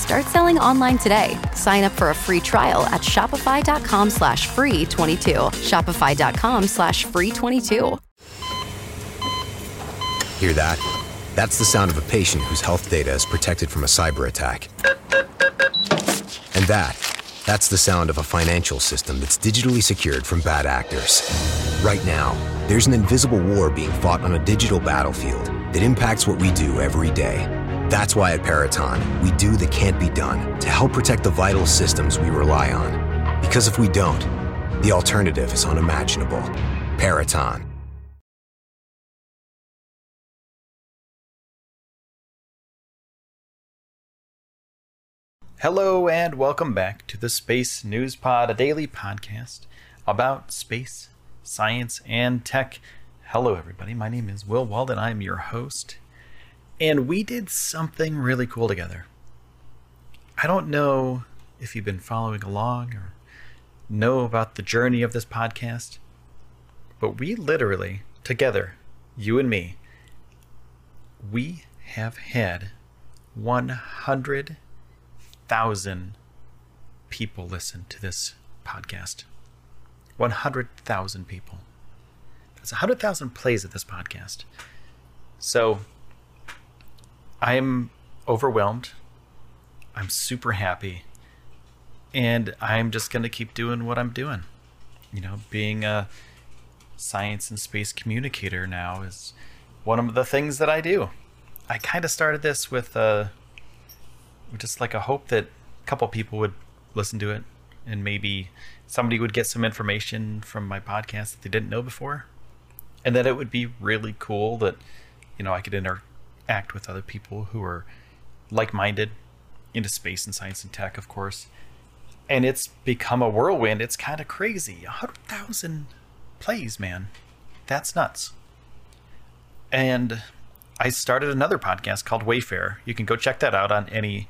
Start selling online today. Sign up for a free trial at shopify.com slash free 22. Shopify.com slash free 22. Hear that? That's the sound of a patient whose health data is protected from a cyber attack. And that, that's the sound of a financial system that's digitally secured from bad actors. Right now, there's an invisible war being fought on a digital battlefield that impacts what we do every day. That's why at Peraton, we do the can't be done to help protect the vital systems we rely on. Because if we don't, the alternative is unimaginable. Peraton. Hello and welcome back to the Space News Pod, a daily podcast about space, science, and tech. Hello, everybody. My name is Will Walden. I'm your host. And we did something really cool together. I don't know if you've been following along or know about the journey of this podcast, but we literally, together, you and me, we have had 100,000 people listen to this podcast. 100,000 people. That's 100,000 plays of this podcast. So I'm overwhelmed. I'm super happy. And I'm just going to keep doing what I'm doing. You know, being a science and space communicator now is one of the things that I do. I kind of started this with uh, just like a hope that a couple people would listen to it and maybe somebody would get some information from my podcast that they didn't know before and that it would be really cool that you know i could interact with other people who are like-minded into space and science and tech of course and it's become a whirlwind it's kind of crazy A 100000 plays man that's nuts and I started another podcast called Wayfare. You can go check that out on any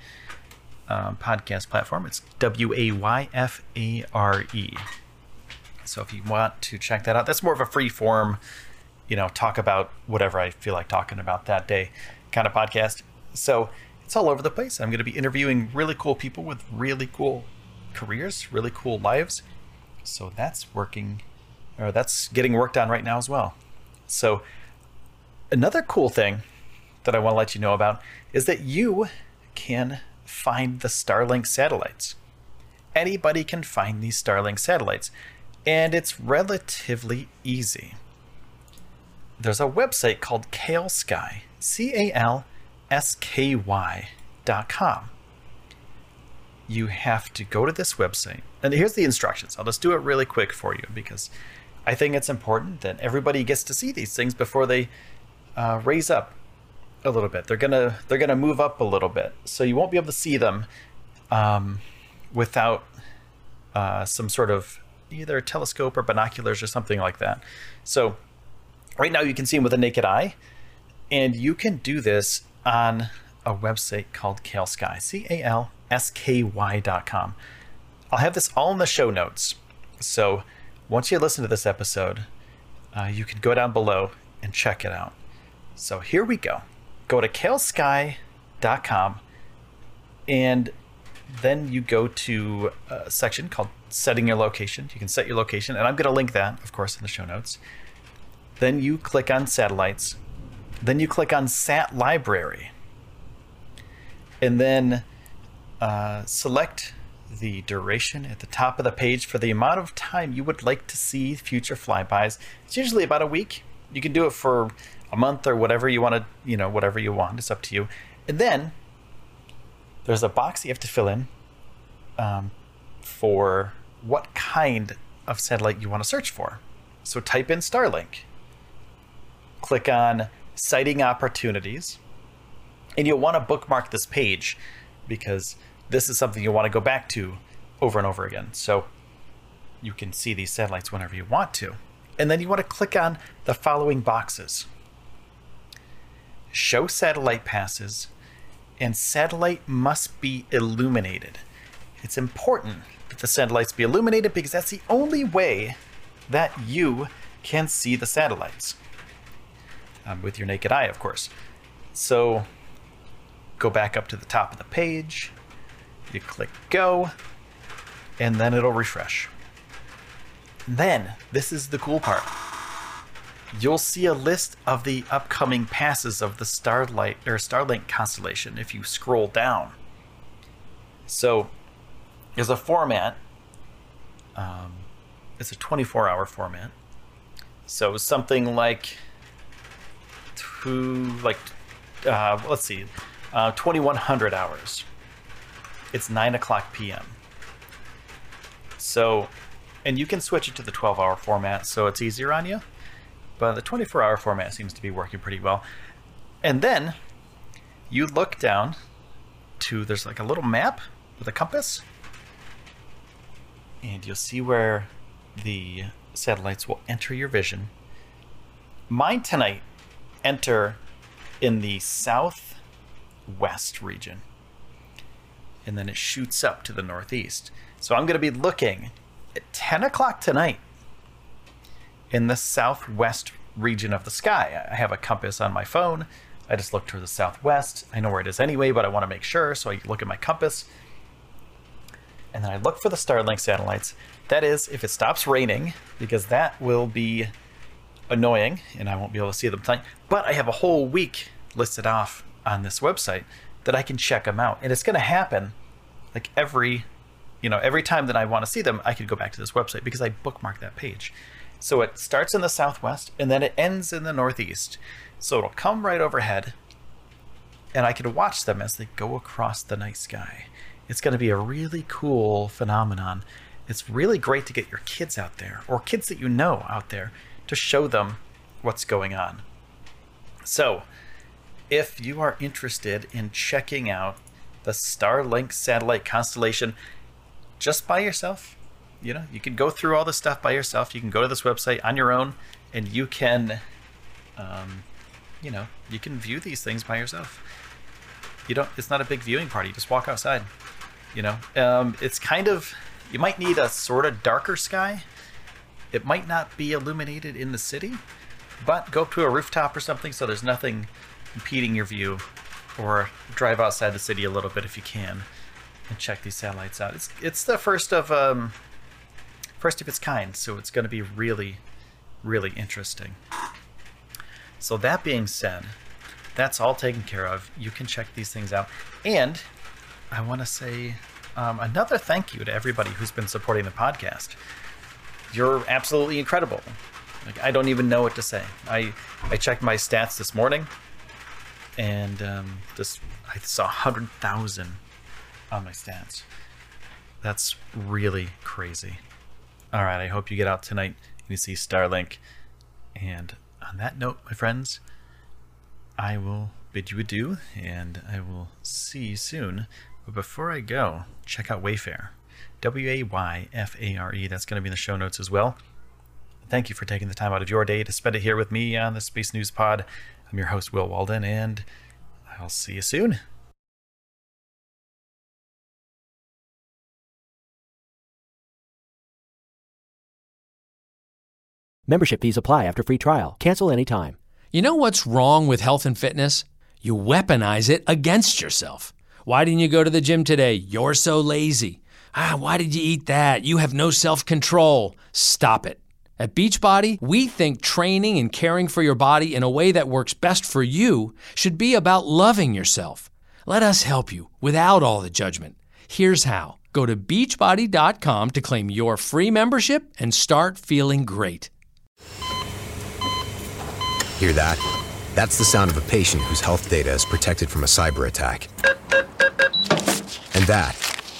um, podcast platform. It's W A Y F A R E. So if you want to check that out, that's more of a free form, you know, talk about whatever I feel like talking about that day kind of podcast. So it's all over the place. I'm going to be interviewing really cool people with really cool careers, really cool lives. So that's working, or that's getting worked on right now as well. So another cool thing that I want to let you know about is that you can find the Starlink satellites. Anybody can find these Starlink satellites, and it's relatively easy. There's a website called CalSky, C A L S K Y dot com. You have to go to this website, and here's the instructions. I'll just do it really quick for you because I think it's important that everybody gets to see these things before they uh, raise up a little bit. They're gonna they're gonna move up a little bit, so you won't be able to see them um, without uh, some sort of either telescope or binoculars or something like that. So right now you can see them with a naked eye, and you can do this on a website called CalSky, C A L S K Y dot com. I'll have this all in the show notes. So once you listen to this episode, uh, you can go down below and check it out. So here we go. Go to calsky.com and then you go to a section called setting your location. You can set your location, and I'm going to link that, of course, in the show notes. Then you click on satellites. Then you click on Sat Library. And then uh, select the duration at the top of the page for the amount of time you would like to see future flybys. It's usually about a week you can do it for a month or whatever you want to, you know, whatever you want. It's up to you. And then there's a box you have to fill in um, for what kind of satellite you want to search for. So type in Starlink, click on Sighting opportunities, and you'll want to bookmark this page because this is something you'll want to go back to over and over again. So you can see these satellites whenever you want to. And then you want to click on the following boxes Show satellite passes, and satellite must be illuminated. It's important that the satellites be illuminated because that's the only way that you can see the satellites. Um, with your naked eye, of course. So go back up to the top of the page, you click go, and then it'll refresh. Then, this is the cool part. You'll see a list of the upcoming passes of the Starlight or Starlink constellation if you scroll down. So, there's a format. Um, it's a 24-hour format. So something like two, like, uh, let's see, uh, 2100 hours. It's 9 o'clock p.m. So, and you can switch it to the 12 hour format so it's easier on you. But the 24 hour format seems to be working pretty well. And then you look down to, there's like a little map with a compass. And you'll see where the satellites will enter your vision. Mine tonight enter in the southwest region. And then it shoots up to the northeast. So I'm going to be looking at 10 o'clock tonight in the southwest region of the sky. I have a compass on my phone. I just look to the southwest. I know where it is anyway, but I want to make sure. So I look at my compass. And then I look for the Starlink satellites. That is, if it stops raining, because that will be annoying and I won't be able to see them tonight. But I have a whole week listed off on this website that I can check them out. And it's going to happen like every you know, every time that I want to see them, I could go back to this website because I bookmark that page. So it starts in the southwest and then it ends in the northeast. So it'll come right overhead and I can watch them as they go across the night sky. It's going to be a really cool phenomenon. It's really great to get your kids out there or kids that you know out there to show them what's going on. So, if you are interested in checking out the Starlink satellite constellation, just by yourself. You know, you can go through all this stuff by yourself. You can go to this website on your own, and you can, um, you know, you can view these things by yourself. You don't. It's not a big viewing party. Just walk outside. You know, um, it's kind of. You might need a sort of darker sky. It might not be illuminated in the city, but go up to a rooftop or something so there's nothing impeding your view, or drive outside the city a little bit if you can and check these satellites out. It's it's the first of um, first of its kind, so it's going to be really, really interesting. So that being said, that's all taken care of. You can check these things out, and I want to say um, another thank you to everybody who's been supporting the podcast. You're absolutely incredible. Like I don't even know what to say. I I checked my stats this morning, and um, this I saw hundred thousand on my stats. That's really crazy. All right, I hope you get out tonight and you see Starlink. And on that note, my friends, I will bid you adieu and I will see you soon. But before I go, check out Wayfare. W A Y F A R E. That's going to be in the show notes as well. Thank you for taking the time out of your day to spend it here with me on the Space News Pod. I'm your host, Will Walden, and I'll see you soon. Membership fees apply after free trial. Cancel anytime. You know what's wrong with health and fitness? You weaponize it against yourself. Why didn't you go to the gym today? You're so lazy. Ah, why did you eat that? You have no self control. Stop it. At Beachbody, we think training and caring for your body in a way that works best for you should be about loving yourself. Let us help you without all the judgment. Here's how go to beachbody.com to claim your free membership and start feeling great. Hear that? That's the sound of a patient whose health data is protected from a cyber attack. And that,